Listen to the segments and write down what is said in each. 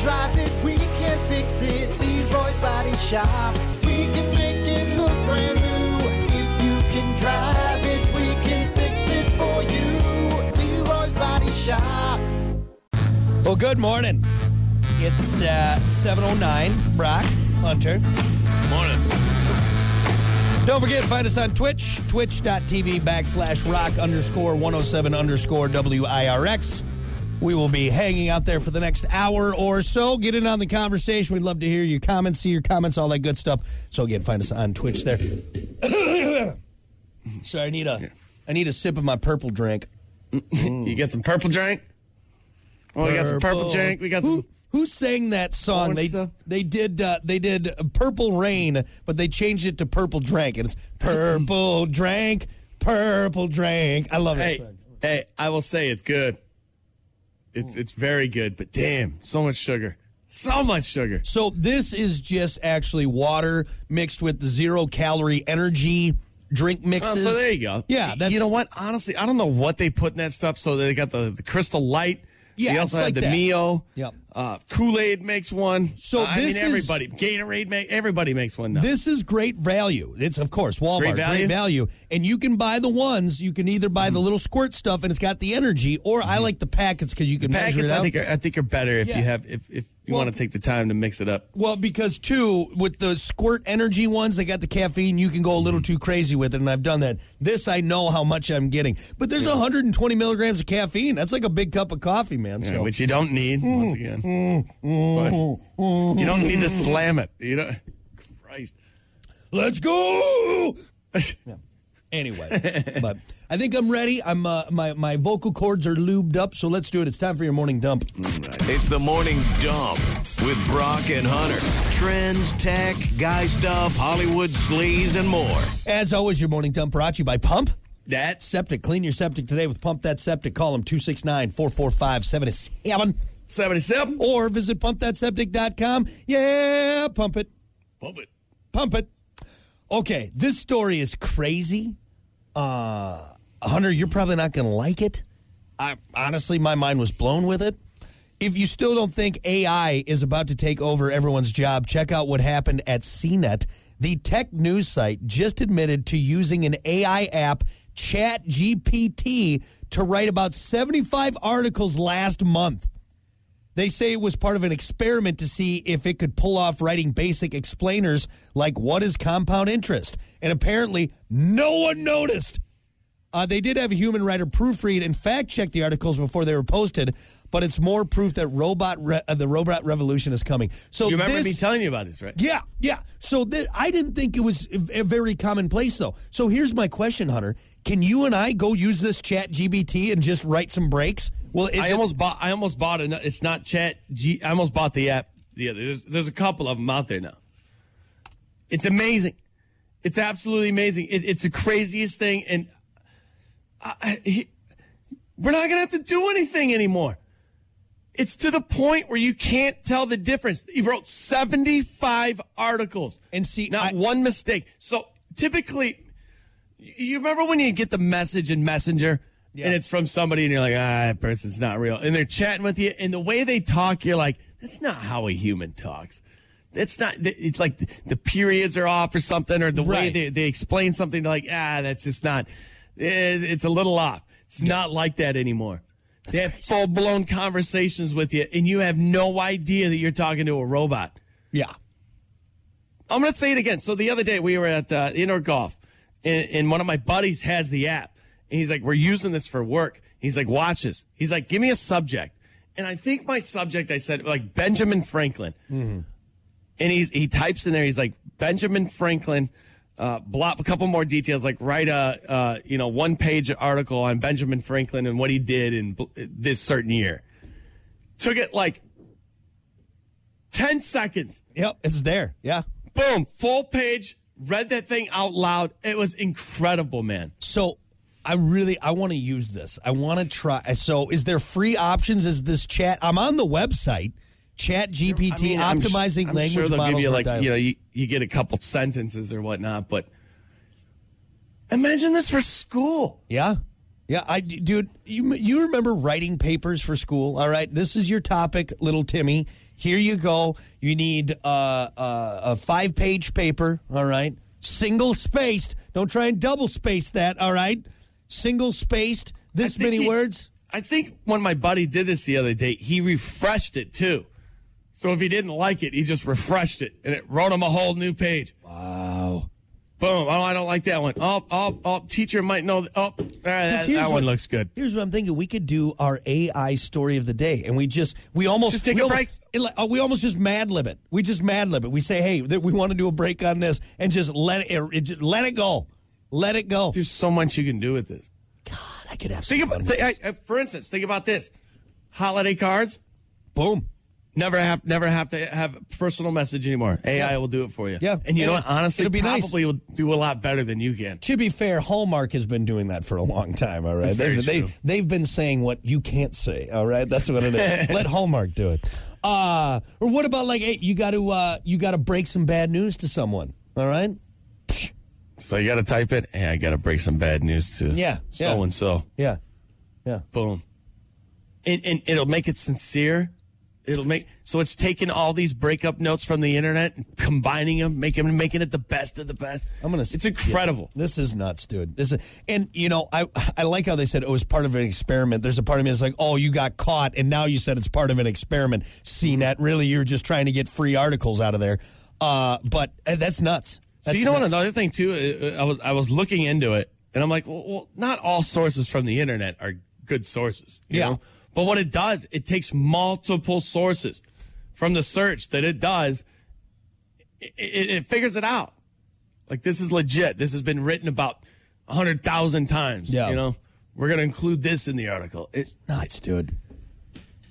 drive it, we can fix it. Leroy's Body Shop. We can make it look brand new. If you can drive it, we can fix it for you. Leroy's Body Shop. Well, good morning. It's uh, 7.09. Brock, Hunter. Morning. Don't forget, find us on Twitch, twitch.tv backslash rock underscore 107 underscore WIRX. We will be hanging out there for the next hour or so. Get in on the conversation. We'd love to hear your comments, see your comments, all that good stuff. So again, find us on Twitch there. Sorry, I need a I need a sip of my purple drink. You got some purple drink? Oh, we got some purple drink. We got who, some. who sang that song? They stuff? they did uh, they did Purple Rain, but they changed it to Purple Drank, and it's Purple Drank, Purple Drank. I love that Hey, song. hey, I will say it's good. It's it's very good, but damn, so much sugar. So much sugar. So this is just actually water mixed with the zero calorie energy drink Oh, mixes. so there you go. Yeah, that's you know what? Honestly, I don't know what they put in that stuff. So they got the, the Crystal Light. Yeah, they also had like the that. Mio. Yep. Uh, Kool Aid makes one. So Uh, I mean, this is- everybody. Gatorade make everybody makes one now. This is great value. It's of course Walmart, Great value? value, and you can buy the ones. You can either buy the little squirt stuff and it's got the energy, or I like the packets because you can measure it Packets, I think, are, I think are better if Yeah. you have if, if you Well- want to take the time to mix it up. Well, because too, with the squirt energy ones, they got the caffeine. You can go a Mm-hmm. little too crazy with it, and I've done that. This, I know how much I'm getting, but there's 120 milligrams of caffeine. That's like a big cup of coffee, man. Yeah, So which you don't need Mm. once again. But you don't need to slam it. You know, Christ. let's go. Yeah. Anyway, but I think I'm ready. I'm uh, my my vocal cords are lubed up, so let's do it. It's time for your morning dump. It's the morning dump with Brock and Hunter. Trends, tech, guy stuff, Hollywood sleaze, and more. As always, your morning dump brought to you by Pump That Septic. Clean your septic today with Pump That Septic. Call them 269 445 77 seventy-seven. or visit pumpthatseptic.com. Yeah, pump it. Pump it. Pump it. Okay, this story is crazy. Uh, Hunter, you're probably not going to like it. I honestly, my mind was blown with it. If you still don't think AI is about to take over everyone's job, check out what happened at CNET. The tech news site just admitted to using an AI app, ChatGPT, to write about 75 articles last month. They say it was part of an experiment to see if it could pull off writing basic explainers like what is compound interest. And apparently, no one noticed. Uh, they did have a human writer proofread and fact check the articles before they were posted, but it's more proof that robot re- uh, the robot revolution is coming. So You remember this, me telling you about this, right? yeah, yeah. So th- I didn't think it was a very commonplace, though. So here's my question, Hunter: Can you and I go use this Chat GBT and just write some breaks? Well, I it- almost bought. I almost bought it. It's not Chat G. I almost bought the app. The other. There's, there's a couple of them out there now. It's amazing. It's absolutely amazing. It, it's the craziest thing, and I, I, he, we're not gonna have to do anything anymore. It's to the point where you can't tell the difference. He wrote 75 articles And see, not I- one mistake. So typically, you remember when you get the message in Messenger and it's from somebody and you're like, ah, that person's not real. And they're chatting with you, and the way they talk, you're like, that's not how a human talks. That's not, it's like the, periods are off or something, or the way they, they explain something, like, ah, that's just not, it's a little off. It's not like that anymore. they have full blown conversations with you, and you have no idea that you're talking to a robot. yeah. I'm going to say it again. So the other day we were at uh, indoor golf, and, and one of my buddies has the app, and he's like, "We're using this for work." He's like, "Watch this." He's like, "Give me a subject," and I think my subject I said like Benjamin Franklin, and he's he types in there. He's like Benjamin Franklin. Uh, blop a couple more details, like write a uh, you know one page article on Benjamin Franklin and what he did in bl- this certain year. Took it like ten seconds Yep, it's there. Yeah. boom, full page, read that thing out loud. It was incredible, man. So I really I want to use this. I want to try. So is there free options? Is this chat? I'm on the website. Chat GPT I mean, I'm optimizing I'm language sure they'll models give you like dialogue. you know you, you get a couple sentences or whatnot, but imagine this for school. yeah, Yeah, I dude, you you remember writing papers for school? All right, this is your topic, little Timmy. Here you go. You need uh, uh, a five page paper. All right, single spaced. Don't try and double space that. All right, single spaced. This many he- words. I think when my buddy did this the other day, he refreshed it too. So if he didn't like it, he just refreshed it and it wrote him a whole new page. Wow. Boom. Oh, I don't like that one. Oh, oh, oh, teacher might know. Oh, ah, that, that what- one looks good. Here's what I'm thinking: we could do our AI story of the day, and we just we almost Just take we a almost- break. uh, we almost just mad lib it. We just mad lib it. We say, hey, that we want to do a break on this, and just let it, it let it go, let it go. There's so much you can do with this. God, I could have Think about, th- I- for instance, think about this: holiday cards. Boom. Never have, never have to have a personal message anymore. AI Yeah. will do it for you. Yeah. and you know what? Honestly, it'll be nice. probably will do a lot better than you can. To be fair, Hallmark has been doing that for a long time. All right, they've, they they've been saying what you can't say. All right, that's what it is. Let Hallmark do it. Uh, or what about like, hey, you got to uh, you got to break some bad news to someone. All right. So you got to type it. Hey, I got to break some bad news to Yeah, yeah. so and so. Yeah. Yeah. Boom. And, and it'll make it sincere. It'll make so it's taking all these breakup notes from the internet, and combining them, making making it the best of the best. I'm gonna. It's incredible. This is nuts, dude. This is, and you know, I I like how they said it was part of an experiment. There's a part of me that's like, oh, you got caught, and now you said it's part of an experiment. CNET, really, you're just trying to get free articles out of there. Uh, but uh, that's nuts. So you know what? Another thing too, uh, I was I was looking into it, and I'm like, well, well not all sources from the internet are good sources. You Yeah. Know? But what it does, it takes multiple sources from the search that it does. It, it, it figures it out. Like this is legit. This has been written about a hundred thousand times. Yeah. You know, we're gonna include this in the article. It's nuts, dude.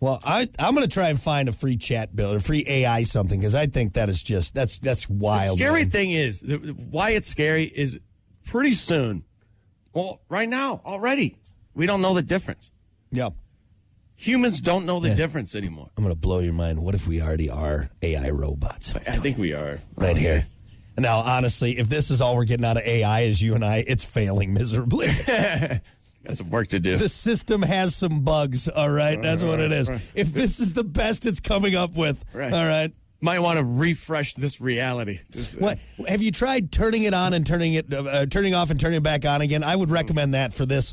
Well, I I'm gonna try and find a free chat builder, free AI something because I think that is just that's that's wild. The scary man. thing is th- why it's scary is pretty soon. Well, right now already, we don't know the difference. Yeah, Humans don't know the difference anymore. I'm gonna blow your mind. What if we already are AI robots? I think we are right here. Now, honestly, if this is all we're getting out of AI is you and I, it's failing miserably. Got some work to do. the system has some bugs. All right, that's what it is. If this is the best it's coming up with, Right. all right. Might want to refresh this reality. Uh, What have you tried turning it on and turning it, uh, turning off and turning it back on again? I would recommend that for this.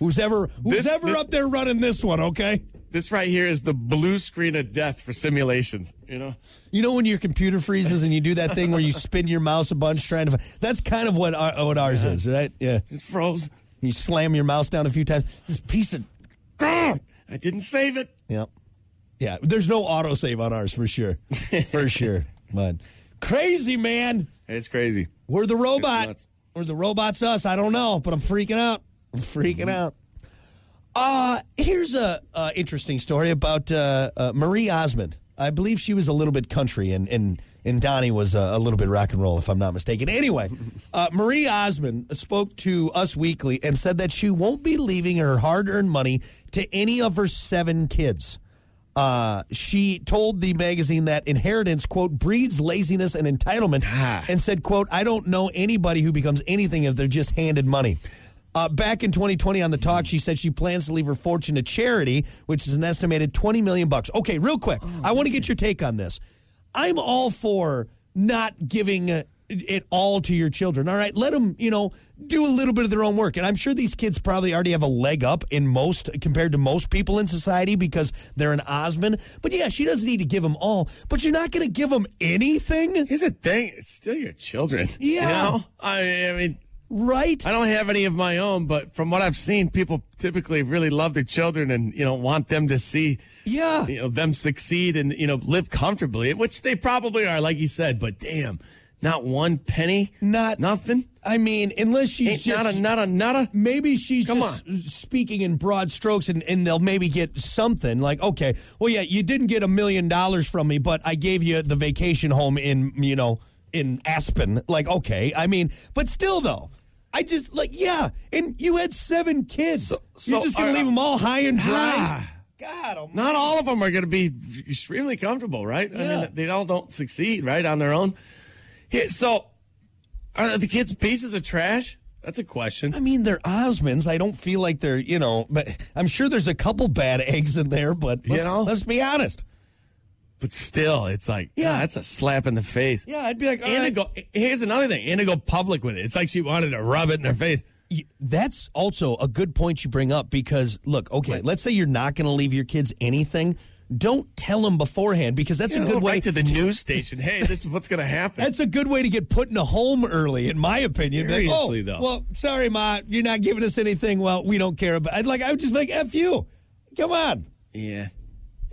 Who's ever who's This- ever this- up there running this one? Okay. This right here is the blue screen of death for simulations. You know, You know when your computer freezes and you do that thing where you spin your mouse a bunch trying to. That's kind of what our, what ours is, right? Yeah. it froze. You slam your mouse down a few times. This piece of. I didn't save it. Yep. Yeah. There's no autosave on ours for sure. For sure. But crazy, man. It's crazy. We're the robot. Or the robot's us. I don't know, but I'm freaking out. I'm freaking out. Uh, here's a uh, interesting story about uh, uh, Marie Osmond. I believe she was a little bit country, and and, and Donnie was uh, a little bit rock and roll, if I'm not mistaken. Anyway, uh, Marie Osmond spoke to Us Weekly and said that she won't be leaving her hard-earned money to any of her seven kids. Uh, she told the magazine that inheritance, quote, breeds laziness and entitlement, Ah. and said, quote, I don't know anybody who becomes anything if they're just handed money. Uh, back in 2020 on the talk, she said she plans to leave her fortune to charity, which is an estimated 20 million bucks. Okay, real quick, I want to get your take on this. I'm all for not giving uh, it all to your children. All right, let them, you know, do a little bit of their own work. And I'm sure these kids probably already have a leg up in most compared to most people in society because they're an Osmond. But yeah, she doesn't need to give them all. But you're not going to give them anything, Here's the thing: it's still your children. Yeah. You know? I, I mean, right? I don't have any of my own, but from what I've seen, people typically really love their children and you know want them to see Yeah. you know them succeed and you know live comfortably, which they probably are, like you said. But damn, not one penny, Not nothing. I mean, unless she's Ain't just a nada, nada. maybe she's Come just speaking in broad strokes and, and they'll maybe get something like okay well yeah you didn't get a million dollars from me but i gave you the vacation home in you know in aspen like okay i mean but still though i just like yeah and you had seven kids so you're just gonna leave them all high and dry Ah. god Not all of them are going to be extremely comfortable, right? I Yeah. mean, they all don't succeed, right, on their own. So, are the kids pieces of trash? That's a question. I mean, they're Osmonds. I don't feel like they're, you know, but I'm sure there's a couple bad eggs in there, but let's, You know? let's be honest. But still, it's like, Yeah. yeah, that's a slap in the face. Yeah, I'd be like, all And to right. go, here's another thing. And to go public with it. It's like she wanted to rub it in their face. That's also a good point you bring up because, look, okay, let's say you're not going to leave your kids anything. Don't tell them beforehand because that's You a good go way right to the news station. Hey, this is what's going to happen. That's a good way to get put in a home early, in my opinion. Be like, oh, Seriously, though. well, sorry, ma, you're not giving us anything. Well, we don't care about. I'd like, I would just be like, f you. Come on. yeah.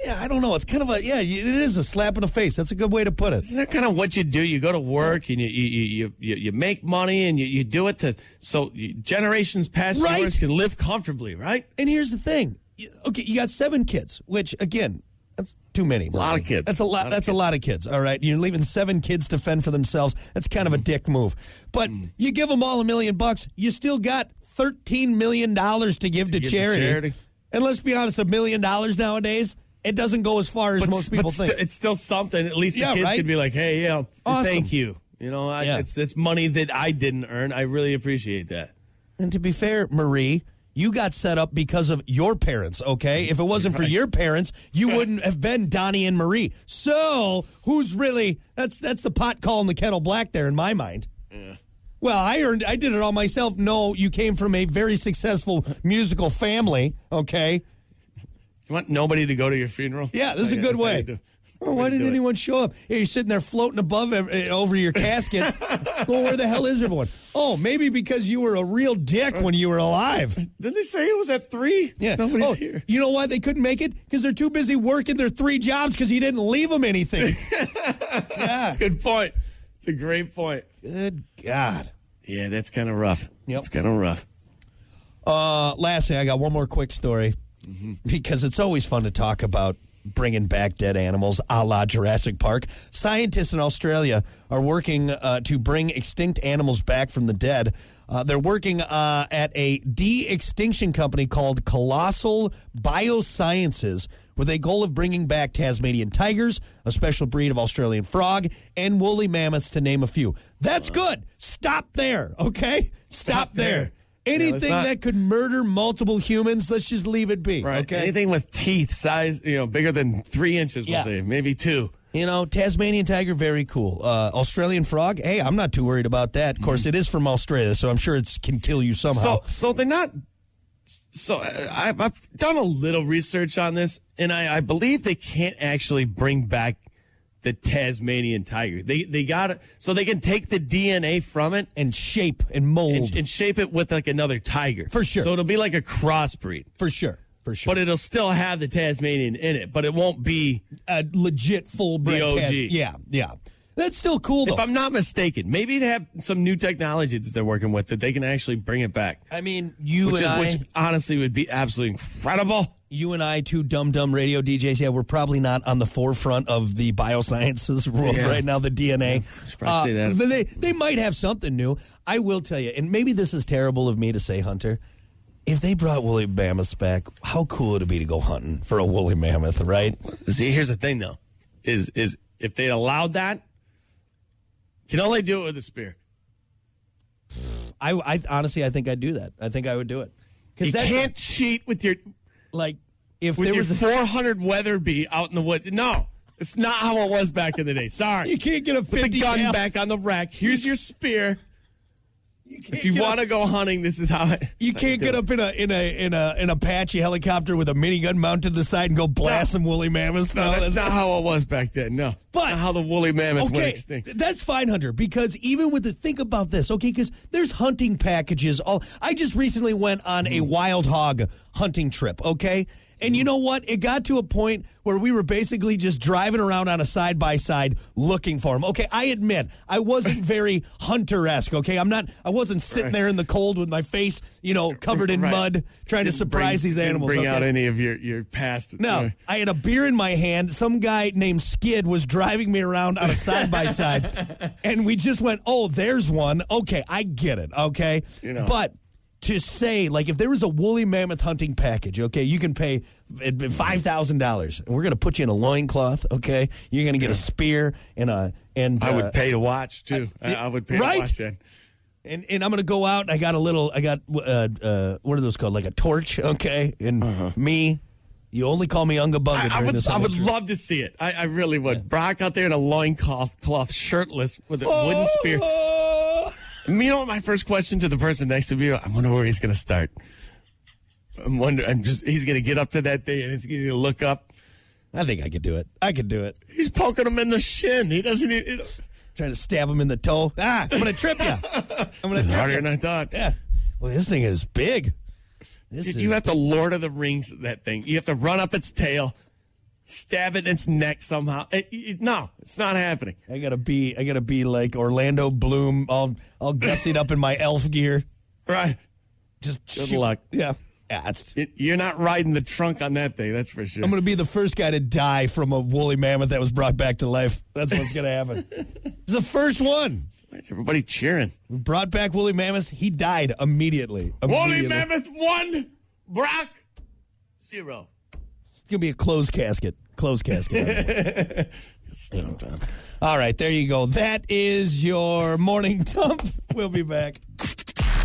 Yeah, I don't know. It's kind of a yeah. It is a slap in the face. That's a good way to put it. Isn't that kind of what you do? You go to work and you you you you, make money and you, you do it to so generations past Right. yours can live comfortably, right? And here's the thing. Okay, you got seven kids, which again, that's too many. A lot of kids. That's a lot. Lot of that's a lot of kids. All right, you're leaving seven kids to fend for themselves. That's kind of a dick move. But Mm. you give them all a million bucks, you still got thirteen million dollars to give to, give to charity. charity. And let's be honest, a million dollars nowadays, it doesn't go as far as most people think. it's still something. At least the Yeah, kids right? could be like, "Hey, yeah, Awesome. thank you." You know, I, Yeah. it's it's money that I didn't earn. I really appreciate that. And to be fair, Marie, you got set up because of your parents, okay? If it wasn't for your parents, you wouldn't have been Donnie and Marie. So, who's really that's that's the pot calling the kettle black there in my mind. Well, I earned I did it all myself. No, you came from a very successful musical family, okay? You want nobody to go to your funeral? Yeah, this is a good way. Well, why didn't anyone show up? Yeah, you're sitting there floating above eh, over your casket. well, where the hell is everyone? Oh, maybe because you were a real dick when you were alive. Didn't they say it was at three? Yeah. nobody's oh, here. You know why they couldn't make it? Because they're too busy working their three jobs because he didn't leave them anything. yeah. Good point. It's a great point. Good God. Yeah, that's kind of rough. Yep. It's kind of rough. Uh, lastly, I got one more quick story because it's always fun to talk about bringing back dead animals a la Jurassic Park. Scientists in Australia are working uh, to bring extinct animals back from the dead. Uh, they're working uh, at a de extinction company called Colossal Biosciences with a goal of bringing back Tasmanian tigers, a special breed of Australian frog, and woolly mammoths, to name a few. That's good. Stop there, okay? Stop, Stop there. there. Anything not- that could murder multiple humans, let's just leave it be. Right. Okay. Anything with teeth size, you know, bigger than three inches, we'll Yeah. say, maybe two. You know, Tasmanian tiger, very cool. Uh, Australian frog, hey, I'm not too worried about that. Of course, it is from Australia, so I'm sure it can kill you somehow. So, so they're not. So uh, I've, I've done a little research on this, and I, I believe they can't actually bring back the Tasmanian tiger. They they got it, so they can take the DNA from it and shape and mold, and, and shape it with like another tiger For sure. So it'll be like a crossbreed, for sure. For sure. but it'll still have the Tasmanian in it, but it won't be. a legit full breed. Tas- Yeah, yeah. That's still cool, though. If I'm not mistaken, maybe they have some new technology that they're working with that they can actually bring it back. I mean, you Which, and is, I, which honestly would be absolutely incredible. you and I, two dumb dumb radio DJs. Yeah, we're probably not on the forefront of the biosciences world Yeah. right now. The DNA, should probably say that. but they they might have something new. I will tell you, and maybe this is terrible of me to say, Hunter. If they brought woolly mammoths back, how cool would it be to go hunting for a woolly mammoth, right? See, here's the thing though, is is if they allowed that, you can only do it with a spear. I, I honestly, I think I'd do that. I think I would do it You because that's can't cheat with your like if with there was a, 400 Weatherby out in the woods. No, it's not how it was back in the day. Sorry. you can't get a Put fifty gun cal- back on the rack. Here's your spear. Can't If you want to go hunting, this is how it. You can't get it. up in a in a in a an Apache helicopter with a minigun mounted to the side and go blast some woolly mammoths. No, that's not how it was back then. No, But- not how the woolly mammoth went extinct. that's fine, Hunter. Because even with the think about this, okay? Because there's hunting packages. All I just recently went on a Mm-hmm. wild hog hunting trip. Okay, and you know what? It got to a point where we were basically just driving around on a side by side looking for them. Okay, I admit I wasn't very hunter esque. Okay, I'm not. I wasn't sitting Right. there in the cold with my face, you know, covered in Right. mud, trying to Didn't surprise bring- these didn't animals. Bring out any of your your past. No, uh, I had a beer in my hand. Some guy named Skid was driving me around on a side by side, and we just went, "Oh, there's one." Okay, I get it. Okay, You know. but to say like if there was a woolly mammoth hunting package, okay, you can pay five thousand dollars, and we're gonna put you in a loincloth. Okay, you're gonna get a spear and a and I uh, would pay to watch too. I, I would pay right? to watch that. And, and I'm gonna go out. I got a little. I got uh, uh, what are those called? Like a torch, okay? And me, you only call me Unga Bunga Uh-huh. I, I during would, this. I would love to see it. I, I really would. Brock out there in a loincloth, cloth, shirtless, with a wooden spear. Oh! You know my first question to the person next to me? I wonder where he's going to start. I'm wondering. I'm just. He's going to get up to that thing and he's going to look up. I think I could do it. I could do it. He's poking him in the shin. He doesn't. Even, Trying to stab him in the toe. Ah, I'm gonna trip you. I'm gonna trip harder you. than I thought. Yeah. Well, this thing is big. This Dude, is you have to Lord of the Rings that thing. You have to run up its tail, stab it in its neck somehow. It- it- no, it's not happening. I gotta be. I gotta be like Orlando Bloom, all all gussied up in my elf gear. Right. Just Good shoot- luck. Yeah. Yeah. It- you're not riding the trunk on that thing. That's for sure. I'm gonna be the first guy to die from a woolly mammoth that was brought back to life. That's what's gonna happen. It's the first one. Everybody cheering? We brought back woolly mammoths. He died immediately. Woolly Mammoth one, Brock zero. Gonna be a closed casket. Closed casket. All right, there you go. That is your morning dump. We'll be back.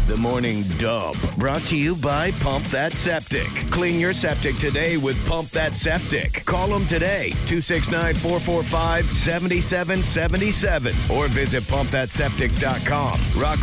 The Morning Dump, brought to you by Pump That Septic. Clean your septic today with Pump That Septic. Call them today, 269 445 7777, or visit pumpthatseptic.com. Rock